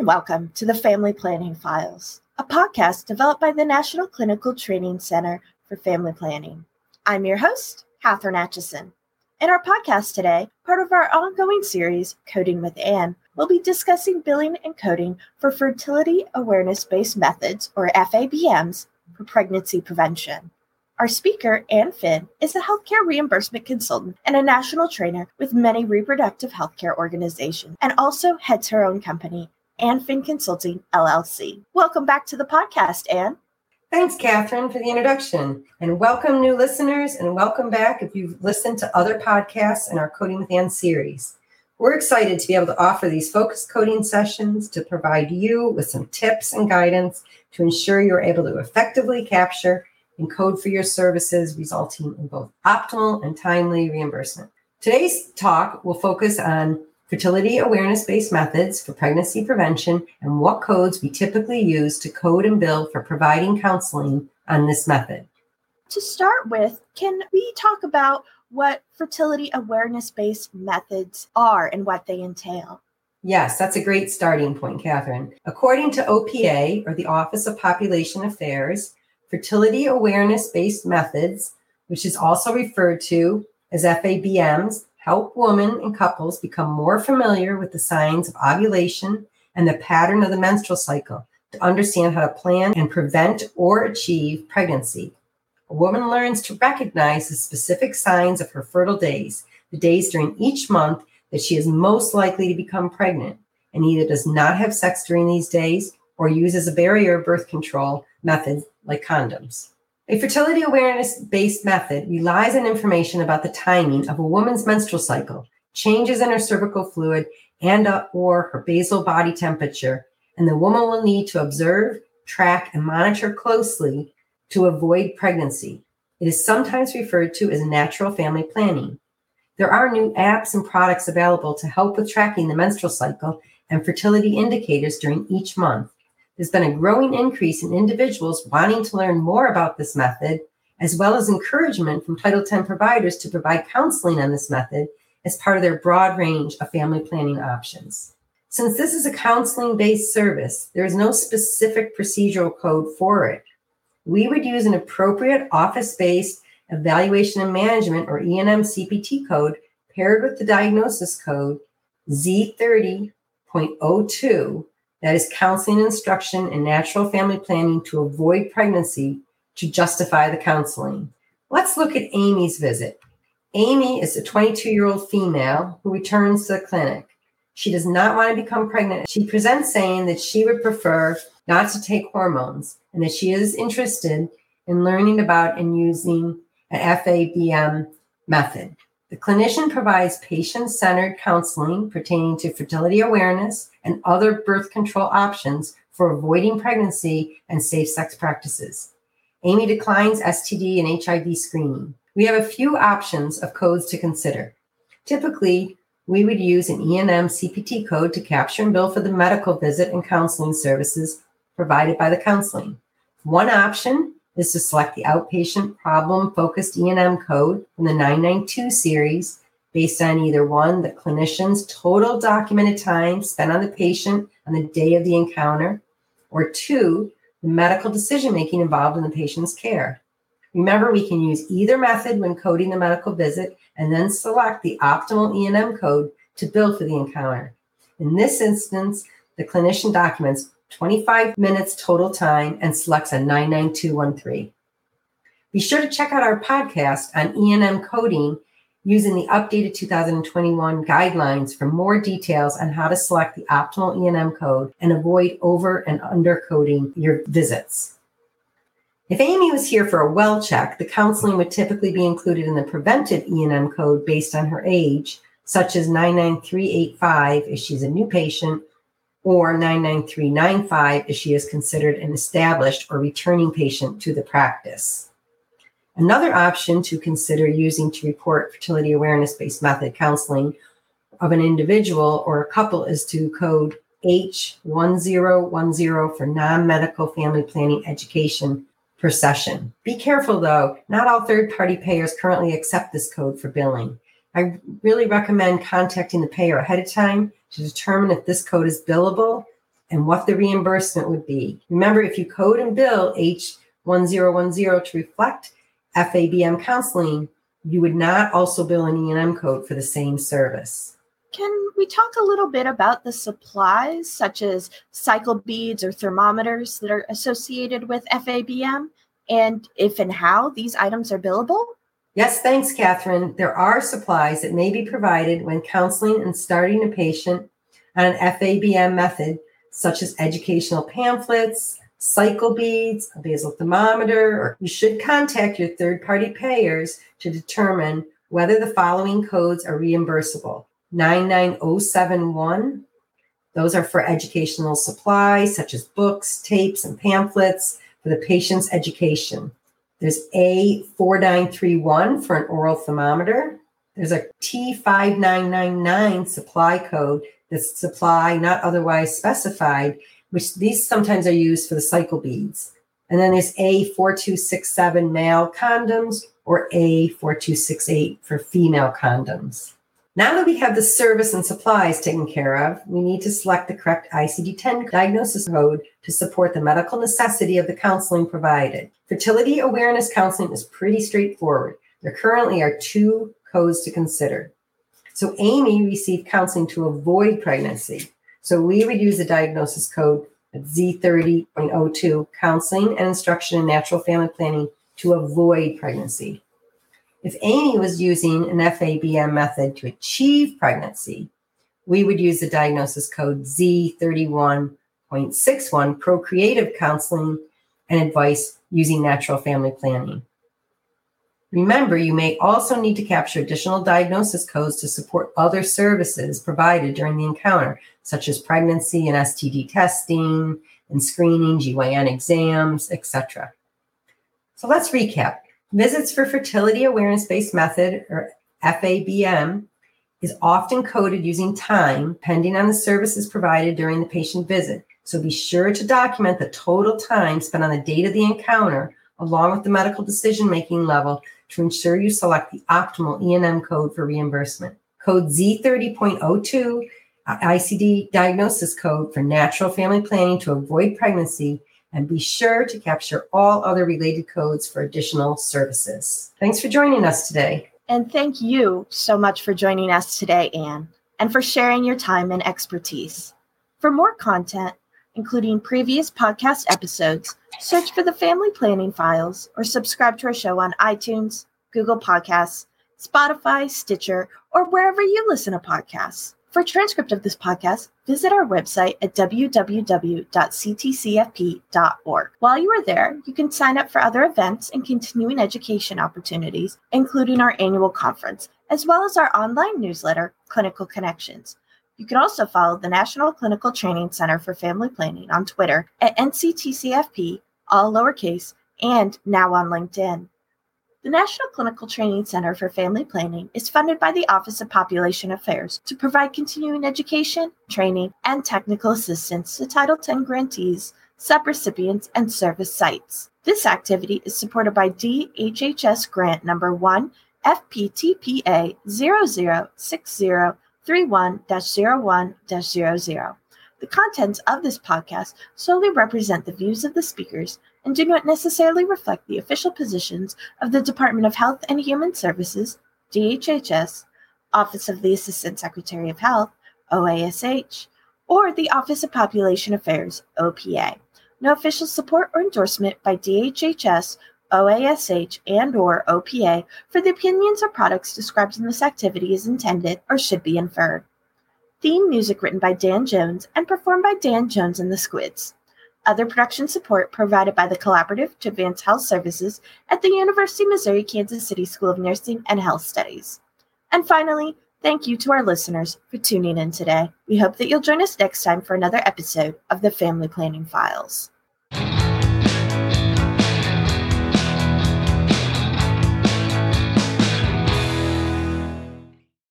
and welcome to the Family Planning Files, a podcast developed by the National Clinical Training Center for Family Planning. I'm your host, Katherine Atchison. In our podcast today, part of our ongoing series, Coding with Ann, we'll be discussing billing and coding for fertility awareness based methods, or FABMs, for pregnancy prevention. Our speaker, Ann Finn, is a healthcare reimbursement consultant and a national trainer with many reproductive healthcare organizations, and also heads her own company, Ann Finn Consulting LLC. Welcome back to the podcast, Ann. Thanks, Catherine, for the introduction. And welcome, new listeners, and welcome back if you've listened to other podcasts in our Coding with Ann series. We're excited to be able to offer these focused coding sessions to provide you with some tips and guidance to ensure you're able to effectively capture and code for your services, resulting in both optimal and timely reimbursement. Today's talk will focus on fertility awareness based methods for pregnancy prevention and what codes we typically use to code and bill for providing counseling on this method. To start with, can we talk about what fertility awareness based methods are and what they entail? Yes, that's a great starting point, Catherine. According to OPA, or the Office of Population Affairs, fertility awareness based methods, which is also referred to as FABMs, help women and couples become more familiar with the signs of ovulation and the pattern of the menstrual cycle to understand how to plan and prevent or achieve pregnancy. A woman learns to recognize the specific signs of her fertile days, the days during each month that she is most likely to become pregnant, and either does not have sex during these days or uses a barrier birth control method like condoms. A fertility awareness based method relies on information about the timing of a woman's menstrual cycle, changes in her cervical fluid and uh, or her basal body temperature, and the woman will need to observe, track, and monitor closely to avoid pregnancy. It is sometimes referred to as natural family planning. There are new apps and products available to help with tracking the menstrual cycle and fertility indicators during each month. There's been a growing increase in individuals wanting to learn more about this method, as well as encouragement from Title X providers to provide counseling on this method as part of their broad range of family planning options. Since this is a counseling based service, there is no specific procedural code for it. We would use an appropriate office based evaluation and management or E&M CPT code paired with the diagnosis code Z30.02 that is counseling instruction and natural family planning to avoid pregnancy to justify the counseling. Let's look at Amy's visit. Amy is a 22 year old female who returns to the clinic. She does not want to become pregnant. She presents saying that she would prefer not to take hormones and that she is interested in learning about and using an FABM method. The clinician provides patient centered counseling pertaining to fertility awareness and other birth control options for avoiding pregnancy and safe sex practices. Amy declines STD and HIV screening. We have a few options of codes to consider. Typically, we would use an E&M CPT code to capture and bill for the medical visit and counseling services provided by the counseling. One option is to select the outpatient problem focused E&M code from the 992 series based on either one, the clinician's total documented time spent on the patient on the day of the encounter, or two, the medical decision making involved in the patient's care. Remember, we can use either method when coding the medical visit and then select the optimal E&M code to bill for the encounter. In this instance, the clinician documents 25 minutes total time, and selects a 99213. Be sure to check out our podcast on E&M coding using the updated 2021 guidelines for more details on how to select the optimal E&M code and avoid over and under coding your visits. If Amy was here for a well check, the counseling would typically be included in the preventive E&M code based on her age, such as 99385 if she's a new patient or 99395 if she is considered an established or returning patient to the practice. Another option to consider using to report fertility awareness based method counseling of an individual or a couple is to code H1010 for non medical family planning education per session. Be careful though, not all third party payers currently accept this code for billing. I really recommend contacting the payer ahead of time to determine if this code is billable and what the reimbursement would be. Remember, if you code and bill H1010 to reflect FABM counseling, you would not also bill an E&M code for the same service. Can we talk a little bit about the supplies, such as cycle beads or thermometers, that are associated with FABM, and if and how these items are billable? Yes, thanks, Catherine. There are supplies that may be provided when counseling and starting a patient on an FABM method, such as educational pamphlets, cycle beads, a basal thermometer, or you should contact your third party payers to determine whether the following codes are reimbursable 99071. Those are for educational supplies such as books, tapes, and pamphlets for the patient's education. There's A4931 for an oral thermometer. There's a T5999 supply code that's supply not otherwise specified, which these sometimes are used for the cycle beads. And then there's A4267 male condoms or A4268 for female condoms. Now that we have the service and supplies taken care of, we need to select the correct ICD 10 diagnosis code to support the medical necessity of the counseling provided. Fertility awareness counseling is pretty straightforward. There currently are two codes to consider. So, Amy received counseling to avoid pregnancy. So, we would use the diagnosis code Z30.02, counseling and instruction in natural family planning to avoid pregnancy. If Amy was using an FABM method to achieve pregnancy, we would use the diagnosis code Z31.61 procreative counseling and advice using natural family planning. Remember, you may also need to capture additional diagnosis codes to support other services provided during the encounter, such as pregnancy and STD testing and screening, GYN exams, etc. So let's recap. Visits for Fertility Awareness Based Method, or FABM, is often coded using time, pending on the services provided during the patient visit. So be sure to document the total time spent on the date of the encounter, along with the medical decision making level, to ensure you select the optimal E&M code for reimbursement. Code Z30.02, ICD diagnosis code for natural family planning to avoid pregnancy, and be sure to capture all other related codes for additional services. Thanks for joining us today. And thank you so much for joining us today, Ann, and for sharing your time and expertise. For more content, including previous podcast episodes, search for the Family Planning Files or subscribe to our show on iTunes, Google Podcasts, Spotify, Stitcher, or wherever you listen to podcasts. For transcript of this podcast, visit our website at www.ctcfp.org. While you are there, you can sign up for other events and continuing education opportunities, including our annual conference, as well as our online newsletter, Clinical Connections. You can also follow the National Clinical Training Center for Family Planning on Twitter at NCTCFP, all lowercase, and now on LinkedIn. The National Clinical Training Center for Family Planning is funded by the Office of Population Affairs to provide continuing education, training, and technical assistance to Title X grantees, subrecipients, and service sites. This activity is supported by DHHS grant number 1 FPTPA 006031-01-00. The contents of this podcast solely represent the views of the speakers and do not necessarily reflect the official positions of the Department of Health and Human Services, DHHS, Office of the Assistant Secretary of Health, OASH, or the Office of Population Affairs, OPA. No official support or endorsement by DHHS, OASH, and or OPA for the opinions or products described in this activity is intended or should be inferred. Theme music written by Dan Jones and performed by Dan Jones and the Squids. Other production support provided by the Collaborative to Advance Health Services at the University of Missouri Kansas City School of Nursing and Health Studies. And finally, thank you to our listeners for tuning in today. We hope that you'll join us next time for another episode of the Family Planning Files.